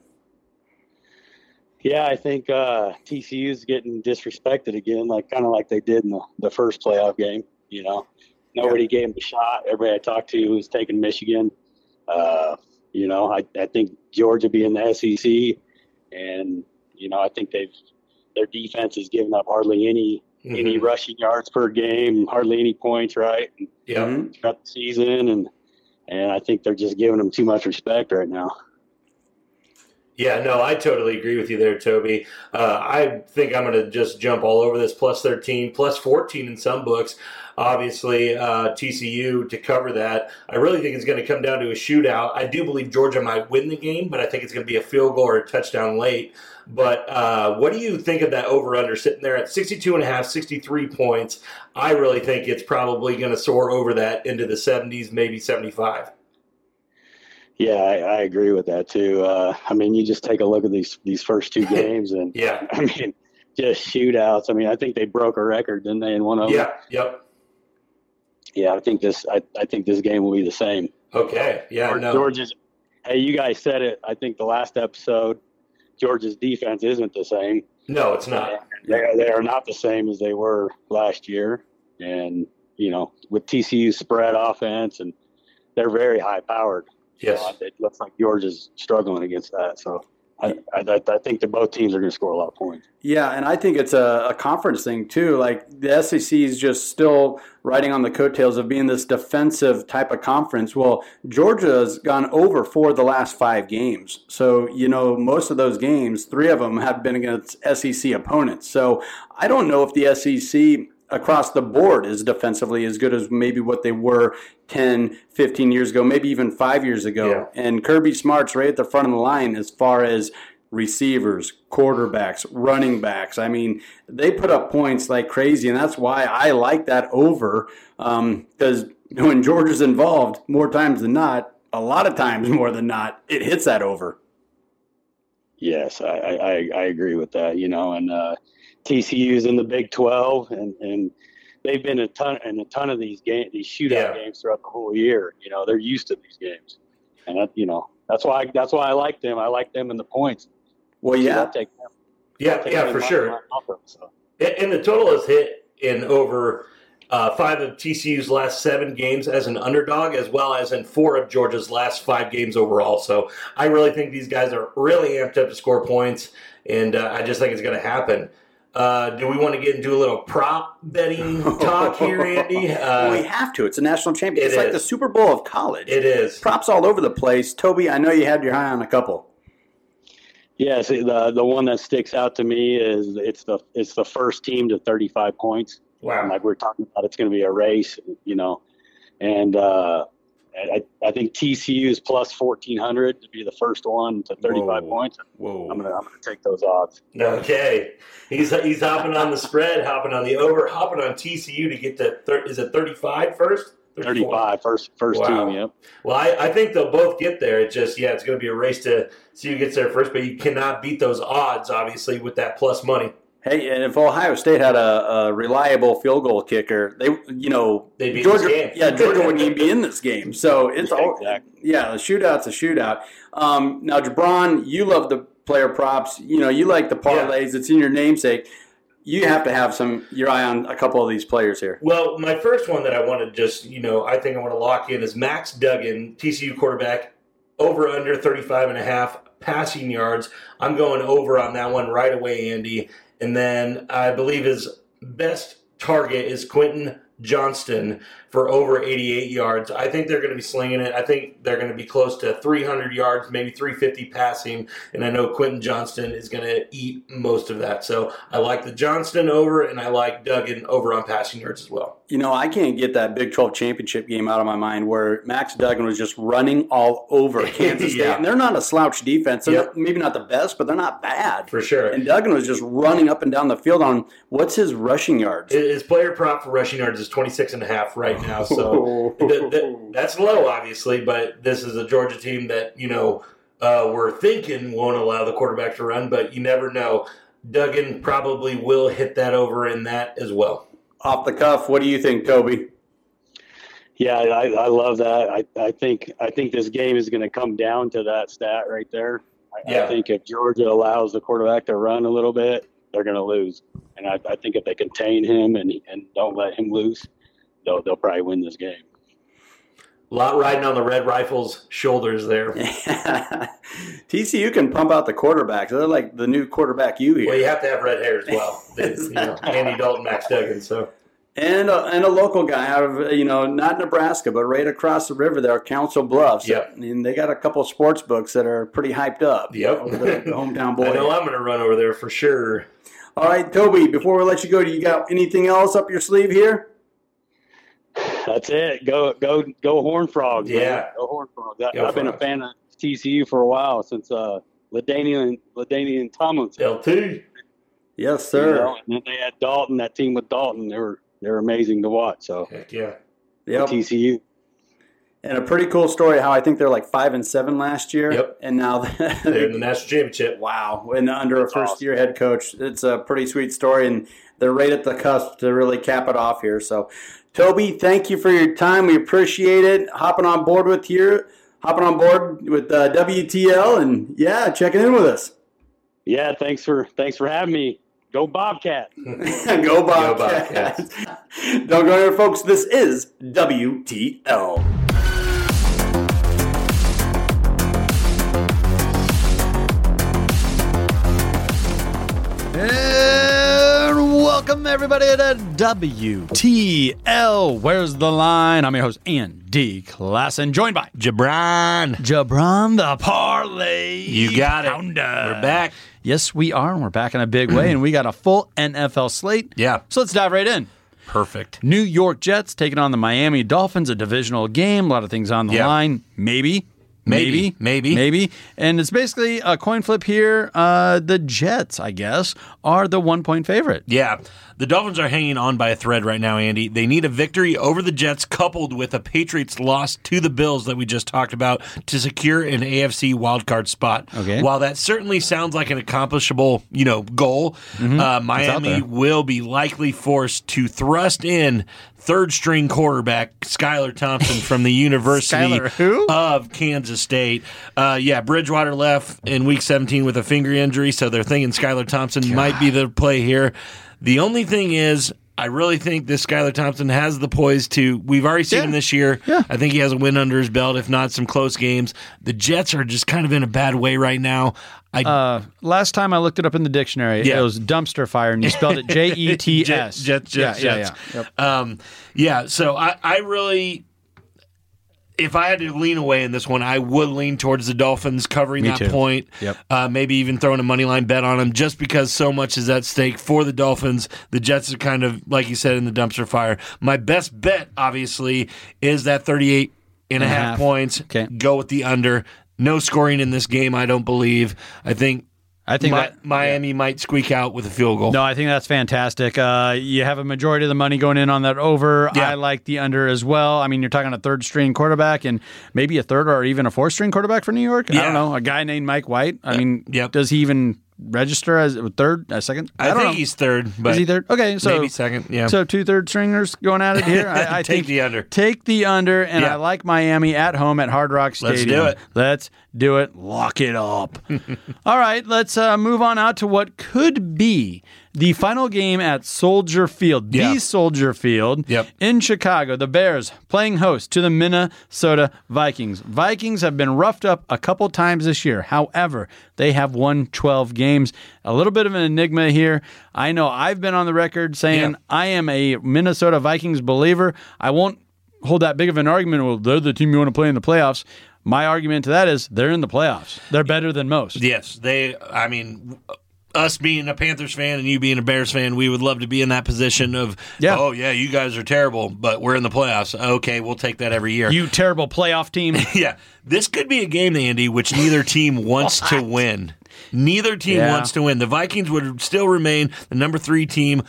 Yeah, I think uh, TCU's getting disrespected again, like kind of like they did in the, the first playoff game. You know, nobody gave them a shot. Everybody I talked to was taking Michigan. Uh, you know, I, I think Georgia being the SEC, and you know, I think they've their defense has given up hardly any any Mhm. rushing yards per game, hardly any points, right? Yeah, Yep. Mhm. throughout the season, and and I think they're just giving them too much respect right now. Yeah, no, I totally agree with you there, Toby. Uh, I think I'm going to just jump all over this plus 13, plus 14 in some books. Obviously, uh, TCU to cover that. I really think it's going to come down to a shootout. I do believe Georgia might win the game, but I think it's going to be a field goal or a touchdown late. But uh, what do you think of that over under sitting there at 62 and a half, 63 points? I really think it's probably going to soar over that into the 70s, maybe 75. Yeah, I, I agree with that too. Uh, I mean, you just take a look at these these first two games, and Yeah. I mean, just shootouts. I mean, I think they broke a record, didn't they? In one of them. Yeah. Yep. Yeah, I think this. I, I think this game will be the same. Okay. Yeah. George- No. Georgia's. Hey, you guys said it. I think the last episode, Georgia's defense isn't the same. No, it's not. They are, they are not the same as they were last year, and you know, with TCU's spread offense, and they're very high powered. Yes. So it looks like Georgia's struggling against that. So I, I, I think that both teams are going to score a lot of points. Yeah, and I think it's a, a conference thing too. Like the SEC is just still riding on the coattails of being this defensive type of conference. Well, Georgia's gone over for the last five games. So, you know, most of those games, three of them have been against SEC opponents. So I don't know if the SEC across the board is defensively as good as maybe what they were 10, 15 years ago, maybe even five years ago. Yeah. And Kirby Smart's right at the front of the line as far as receivers, quarterbacks, running backs. I mean, they put up points like crazy, and that's why I like that over. Because when Georgia's involved, more times than not, a lot of times more than not, it hits that over. Yes, I, I, I- I agree with that. You know, and uh, TCU's in the Big Twelve, and, and they've been a ton in a ton of these game these shootout Yeah. games throughout the whole year. You know, they're used to these games, and that, you know that's why that's why I like them. I like them in the points. Well, yeah. I'll take them. Yeah, take yeah, them for sure. off them, so. And the total is hit in over uh, five of TCU's last seven games as an underdog, as well as in four of Georgia's last five games overall. So I really think these guys are really amped up to score points, and uh, I just think it's going to happen. Uh, do we want to get into a little prop betting talk here, Andy? Well, we Uh, have to. It's a national championship. it It's like is. the Super Bowl of college. it is. Props all over the place. Toby, I know you had your eye on a couple. Yes, the the one that sticks out to me is it's the it's the first team to 35 points. And Wow. like we're talking about, it's going to be a race, you know, and uh, I, I think TCU is plus 1400 to be the first one to 35 Whoa. points. Whoa. I'm gonna I'm gonna take those odds. Okay, he's he's hopping on the spread, hopping on the over, hopping on TCU to get to thir- is it 35 first? 34? 35 first first Wow. team. Yep. Well, I, I think they'll both get there. It's just, yeah, it's going to be a race to see who gets there first, but you cannot beat those odds, obviously, with that plus money. Hey, and if Ohio State had a, a reliable field goal kicker, they, you know, They'd be in Georgia, this game. yeah, Georgia wouldn't even be in this game. So it's Yeah, all, exactly. yeah, the shootout's a shootout. Um, now, Jabron, you love the player props. You know, you like the parlays. It's in your namesake. You have to have some your eye on a couple of these players here. Well, my first one that I want to just, you know, I think I want to lock in is Max Duggan, TCU quarterback, over under 35 and a half passing yards. I'm going over on that one right away, Andy. And then I believe his best target is Quentin Johnston for over 88 yards. I think they're going to be slinging it. I think they're going to be close to 300 yards, maybe 350 passing. And I know Quentin Johnston is going to eat most of that. So I like the Johnston over, and I like Duggan over on passing yards as well. You know, I can't get that Big 12 championship game out of my mind where Max Duggan was just running all over Kansas State. Yeah. And they're not a slouch defense. They're Yep. not- maybe not the best, but they're not bad. For sure. And Duggan was just running up and down the field on what's his rushing yards? His player prop for rushing yards is 26 and a half right now. So th- th- that's low, obviously, but this is a Georgia team that, you know, uh, we're thinking won't allow the quarterback to run, but you never know. Duggan probably will hit that over in that as well. Off the cuff, what do you think, Toby? Yeah, I, I love that. I, I think I think this game is going to come down to that stat right there. I, Yeah. I think if Georgia allows the quarterback to run a little bit, they're going to lose. And I, I think if they contain him and and don't let him loose, they'll they'll probably win this game. A lot riding on the Red Rifles' shoulders there. TCU can pump out the quarterbacks. They're like the new quarterback you here. Well, you have to have red hair as well. you know, Andy Dalton, Max Duggan. So and a, and a local guy out of you know not Nebraska, but right across the river there, Council Bluffs. Yep. and they got a couple of sports books that are pretty hyped up. Yep. over the, the hometown I boy. know I'm going to run over there for sure. All right, Toby. Before we let you go, do you got anything else up your sleeve here? That's it. Go go go Horn Frogs. man. Yeah. go Horn Frogs. I, Go I've been a fan of TCU for a while since uh, LaDainian LaDainian Tomlinson. LT. Yes, you sir. know, and then they had Dalton. That team with Dalton, they were they were amazing to watch. So Heck yeah. Yep. TCU. And a pretty cool story how I think they're like five and seven last year. Yep. And now They're in the national championship. wow, and under a first awesome. year head coach, it's a pretty sweet story, and they're right at the cusp to really cap it off here. So, Toby, thank you for your time. We appreciate it. Hopping on board with here, hopping on board with uh, WTL, and yeah, checking in with us. Yeah, thanks for thanks for having me. Go Bobcat. Go Bobcats. Bobcats. Don't go there, folks. This is WTL. Everybody to WTL. Where's the line? I'm your host Andy Klassen, joined by Jabron. Jabron the Parlay. You got it. We're back. Yes, we are, and we're back in a big way, and we got a full NFL slate. Yeah. So let's dive right in. Perfect. New York Jets taking on the Miami Dolphins, a divisional game. A lot of things on the Yeah. line. Maybe. Maybe. Maybe. Maybe. And it's basically a coin flip here. Uh, the Jets, I guess, are the one point favorite. Yeah. The Dolphins are hanging on by a thread right now, Andy. They need a victory over the Jets coupled with a Patriots loss to the Bills that we just talked about to secure an AFC wildcard spot. Okay. While that certainly sounds like an accomplishable, you know, goal, uh, Miami will be likely forced to thrust in third string quarterback Skylar Thompson from the University of Kansas State. Uh, yeah, Bridgewater left in week 17 with a finger injury, so they're thinking Skylar Thompson might be the play here. The only thing is, I really think this Skylar Thompson has the poise to. We've already seen Yeah. him this year. Yeah. I think he has a win under his belt, if not some close games. The Jets are just kind of in a bad way right now. I Uh, last time I looked it up in the dictionary, Yeah. it was dumpster fire, and you spelled it J E T S. Jets, Jets, Yeah, Jets. yeah, yeah. Yep. Um, yeah. So I, I really, if I had to lean away in this one, I would lean towards the Dolphins covering Me that too. point. Yep. Uh, maybe even throwing a money line bet on them, just because so much is at stake for the Dolphins. The Jets are kind of like you said in the dumpster fire. My best bet, obviously, is that thirty-eight and a And a half half. points. Okay. Go with the under. No scoring in this game, I don't believe. I think. I think Mi- that. Miami might squeak out with a field goal. No, I think that's fantastic. Uh, you have a majority of the money going in on that over. Yeah. I like the under as well. I mean, you're talking a third string quarterback and maybe a third or even a fourth string quarterback for New York. I Yeah. Uh, don't know. A guy named Mike White. I mean, yep. does he even register as a third, a second? I, don't think know. he's third, but Is he third? Okay, so maybe second. Yeah. So two third stringers going at it here. I, I Take think the under. Take the under, and Yeah. I like Miami at home at Hard Rock Stadium. Let's do it. Let's do it. Lock it up. All right, let's uh, move on out to what could be the final game at Soldier Field, Yeah. the Soldier Field Yep. in Chicago. The Bears playing host to the Minnesota Vikings. Vikings have been roughed up a couple times this year. However, they have won 12 games. A little bit of an enigma here. I know I've been on the record saying Yeah. I am a Minnesota Vikings believer. I won't hold that big of an argument. Well, they're the team you want to play in the playoffs. My argument to that is they're in the playoffs. They're better than most. Yes, they. I mean, us being a Panthers fan and you being a Bears fan, we would love to be in that position of, Yeah. oh yeah, you guys are terrible, but we're in the playoffs. Okay, we'll take that every year. You terrible playoff team. yeah, this could be a game, Andy, which neither team wants to win. Neither team Yeah. wants to win. The Vikings would still remain the number three team.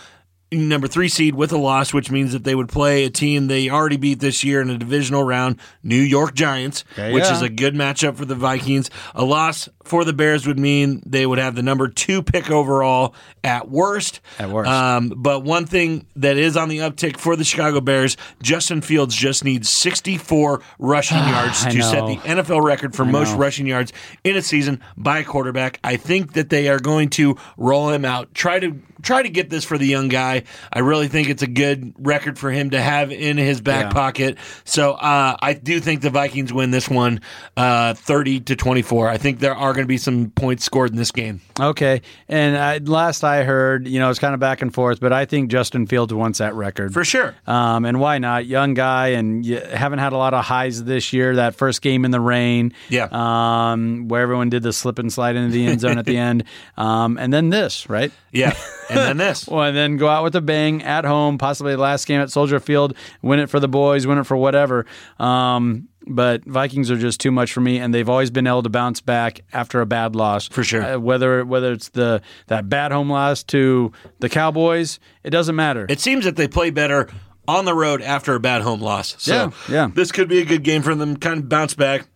Number three seed with a loss, which means that they would play a team they already beat this year in a divisional round, New York Giants, Okay, which yeah. is a good matchup for the Vikings. A loss for the Bears would mean they would have the number two pick overall at worst. At worst. Um, but one thing that is on the uptick for the Chicago Bears, Justin Fields just needs 64 rushing yards I to set the NFL record for most know. rushing yards in a season by a quarterback. I think that they are going to roll him out. Try to try to get this for the young guy. I really think it's a good record for him to have in his back Yeah. pocket. So uh, I do think the Vikings win this one, uh, 30 to 24. I think there are going to be some points scored in this game. Okay. And I, last I heard, you know, it's kind of back and forth, but I think Justin Fields wants that record. For sure. Um, and why not? Young guy, and you haven't had a lot of highs this year. That first game in the rain, Yeah. um, where everyone did the slip and slide into the end zone at the end, um, and then this, right? Yeah. And then this. Well, and then go out with a bang at home, possibly the last game at Soldier Field, win it for the boys, win it for whatever. Um, but Vikings are just too much for me, and they've always been able to bounce back after a bad loss. For sure. Uh, whether whether it's the that bad home loss to the Cowboys, it doesn't matter. It seems that they play better on the road after a bad home loss. So Yeah, yeah. this could be a good game for them, kind of bounce back.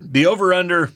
The over under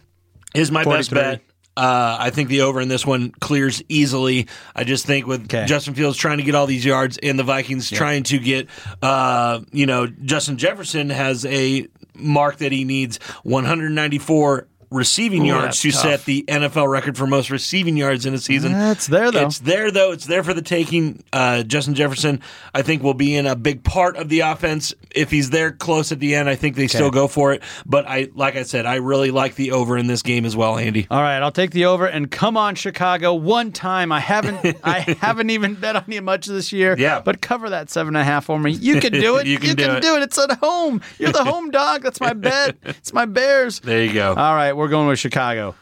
is my best bet. Uh, I think the over in this one clears easily. I just think with Okay. Justin Fields trying to get all these yards and the Vikings trying to get, uh, you know, Justin Jefferson has a mark that he needs 194 receiving yards to tough. set the NFL record for most receiving yards in a season. That's there, though. It's there though. It's there for the taking. Uh, Justin Jefferson, I think, will be in a big part of the offense if he's there close at the end. I think they still go for it. But I, like I said, I really like the over in this game as well, Andy. All right, I'll take the over and come on Chicago one time. I haven't I haven't even bet on you much this year. Yeah. But cover that seven and a half for me. You can do it. You can do it. do it. It's at home. You're the home dog. That's my bet. It's my Bears. There you go. All right, we're going with Chicago.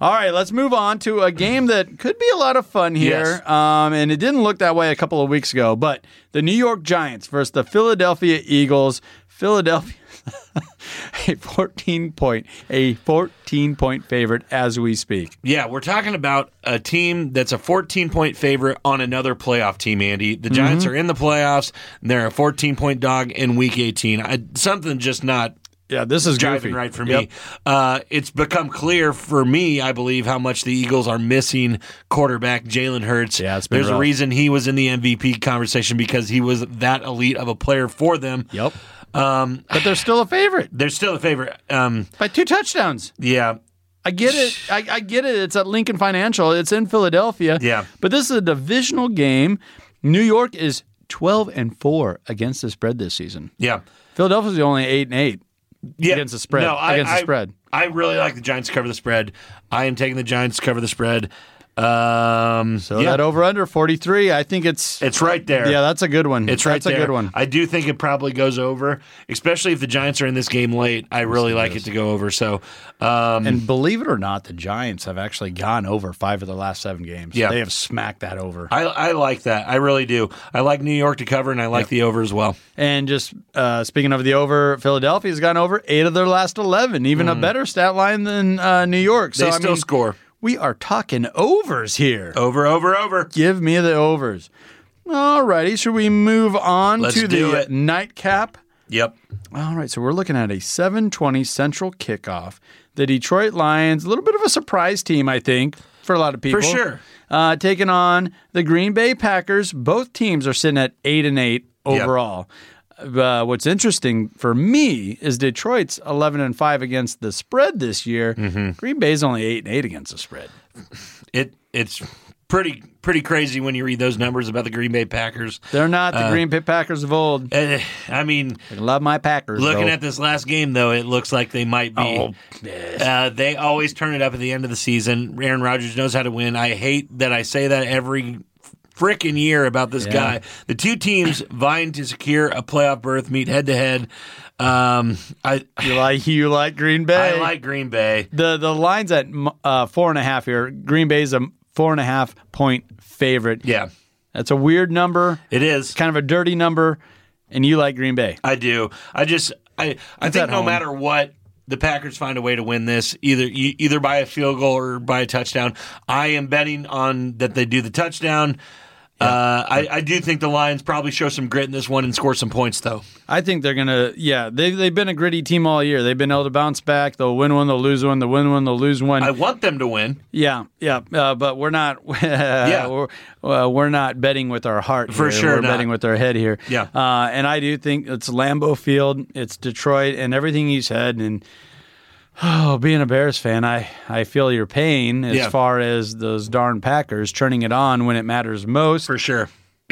All right, let's move on to a game that could be a lot of fun here. Yes. Um, and it didn't look that way a couple of weeks ago, but the New York Giants versus the Philadelphia Eagles. Philadelphia a 14 point a 14 point favorite as we speak. Yeah, we're talking about a team that's a 14 point favorite on another playoff team, Andy. The Giants Mm-hmm. are in the playoffs. And they're a 14 point dog in week 18. I, something just not Yeah, this is driving goofy. right for Yep. me. Uh, it's become clear for me, I believe, how much the Eagles are missing quarterback Jalen Hurts. Yeah, it's been There's a reason he was in the MVP conversation because he was that elite of a player for them. Yep. Um, but they're still a favorite They're still a favorite. Um, by two touchdowns. yeah, I get it. I, I get it. It's at Lincoln Financial. It's in Philadelphia. Yeah. But this is a divisional game. New York is 12 and 4 against the spread this season. yeah. Philadelphia's the only 8 and 8. Yeah, Against the spread. No, I, Against the I- spread. I really like the Giants to cover the spread. I am taking the Giants to cover the spread. Um, So yeah, that over under 43, I think it's it's right there. Yeah, that's a good one. It's right That's there. a good one. I do think it probably goes over, especially if the Giants are in this game late. I really like it to go over. So, um, And believe it or not, the Giants have actually gone over 5 of their last 7 games. Yeah. They have smacked that over. I, I like that. I really do. I like New York to cover, and I like the over as well. And just uh, speaking of the over, Philadelphia's gone over 8 of their last 11, even a better stat line than uh, New York. So Mm. They I still mean, score. We are talking overs here. Over, over, over. Give me the overs. All righty, should we move on Let's to do the it. nightcap? Yep. All right, so we're looking at a 7:20 Central kickoff. The Detroit Lions, a little bit of a surprise team, I think, for a lot of people. For sure. Uh, taking on the Green Bay Packers. Both teams are sitting at eight and eight Yep. Uh, what's interesting for me is Detroit's 11 and five against the spread this year. Mm-hmm. Green Bay's only eight and eight against the spread. It it's pretty pretty crazy when you read those numbers about the Green Bay Packers. They're not the Green Bay Packers of old. Uh, I mean, I love my Packers. looking though. at this last game though, it looks like they might be. Oh, Uh, they always turn it up at the end of the season. Aaron Rodgers knows how to win. I hate that I say that every freaking year about this Yeah. guy. The two teams vying to secure a playoff berth meet head to head. Um, I You like you like Green Bay. I like Green Bay. the the lines at uh, four and a half here. Green Bay's a four and a half point favorite. Yeah, That's a weird number, it is. kind of a dirty number, and you like Green Bay. I do. I just I I It's think no home. matter what, the Packers find a way to win this either either by a field goal or by a touchdown. I am betting on that they do the touchdown. Uh, I, I do think the Lions probably show some grit in this one and score some points, though. I think they're gonna. Yeah, they've they've been a gritty team all year. They've been able to bounce back. They'll win one, they'll lose one, they'll win one, they'll lose one. I want them to win. yeah, yeah. Uh, but we're not. yeah, we're, uh, we're not betting with our heart. For here. sure we're not. betting with our head here. Yeah. Uh, and I do think it's Lambeau Field, it's Detroit, and everything he said. And oh, being a Bears fan, I I feel your pain as Yeah. far as those darn Packers turning it on when it matters most. For sure.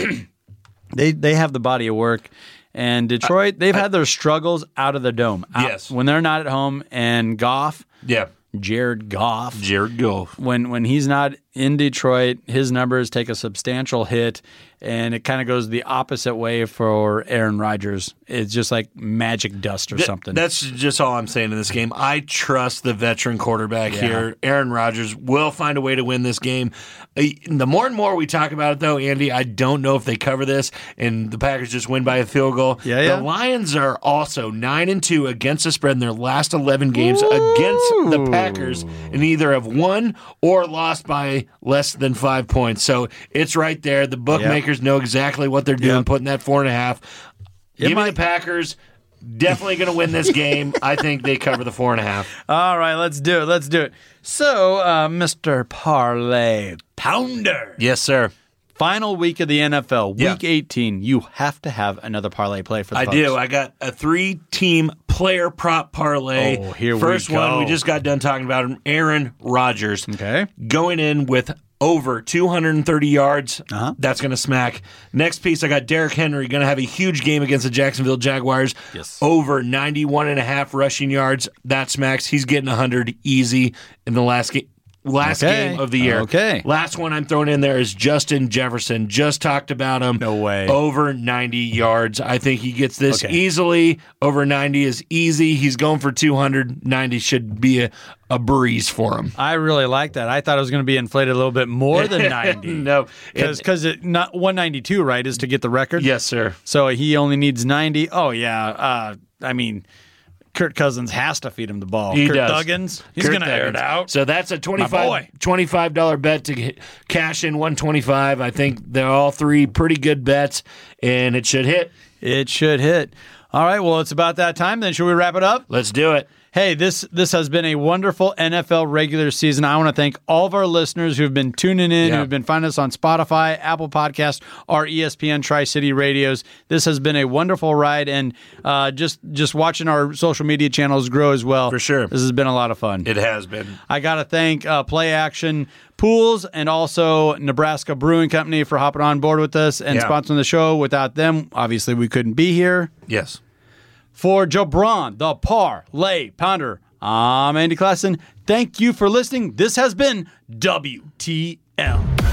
they they have the body of work. And Detroit, they've had their struggles out of the dome. Out- Yes. when they're not at home. And Goff, Yeah. Jared Goff, Jared Goff. when when he's not in Detroit, his numbers take a substantial hit, and it kind of goes the opposite way for Aaron Rodgers. It's just like magic dust or Th- something. That's just all I'm saying in this game. I trust the veteran quarterback here. Aaron Rodgers will find a way to win this game. Uh, The more and more we talk about it, though, Andy, I don't know if they cover this and the Packers just win by a field goal. Yeah, yeah. The Lions are also nine and two against the spread in their last eleven games against the Packers, and either have won or lost by less than five points. So it's right there. The bookmakers know exactly what they're doing, Yep. putting that four and a half. Give me the Packers. Definitely going to win this game. I think they cover the four and a half. All right, let's do it. Let's do it. So, uh, Mr. Parlay Pounder. Yes, sir. Final week of the NFL, Yeah. week 18. You have to have another parlay play for the I folks. do. I got a three team player prop parlay. Oh, here we First one, we just got done talking about him, Aaron Rodgers. Okay. Going in with over 230 yards. Uh-huh. That's going to smack. Next piece, I got Derrick Henry going to have a huge game against the Jacksonville Jaguars. Yes. Over 91 and a half rushing yards. That smacks. He's getting 100 easy in the last game. Last Okay. game of the year. Okay. Last one I'm throwing in there is Justin Jefferson. Just talked about him. No way. Over 90 yards. I think he gets this Okay. easily. Over 90 is easy. He's going for 290 should be a, a breeze for him. I really like that. I thought it was going to be inflated a little bit more than 90. no. Because it- because it not 192 right is to get the record. yes, sir. So he only needs 90. Oh yeah. Uh, I mean, Kirk Cousins has to feed him the ball. He Kirk does. Duggins, he's going to air it out. So that's a boy. 25 $25 bet to get, cash in 125. I think they're all three pretty good bets, and it should hit. It should hit. All right. Well, it's about that time. Then should we wrap it up? Let's do it. Hey, this this has been a wonderful NFL regular season. I want to thank all of our listeners who've been tuning in, Yeah. who've been finding us on Spotify, Apple Podcast, our ESPN Tri City radios. This has been a wonderful ride, and uh, just just watching our social media channels grow as well. For sure. this has been a lot of fun. It has been. I got to thank uh, Play Action Pools and also Nebraska Brewing Company for hopping on board with us and Yeah. sponsoring the show. Without them, obviously, we couldn't be here. Yes. For Jabron, the Parlay Pounder, I'm Andy Klassen. Thank you for listening. This has been WTL.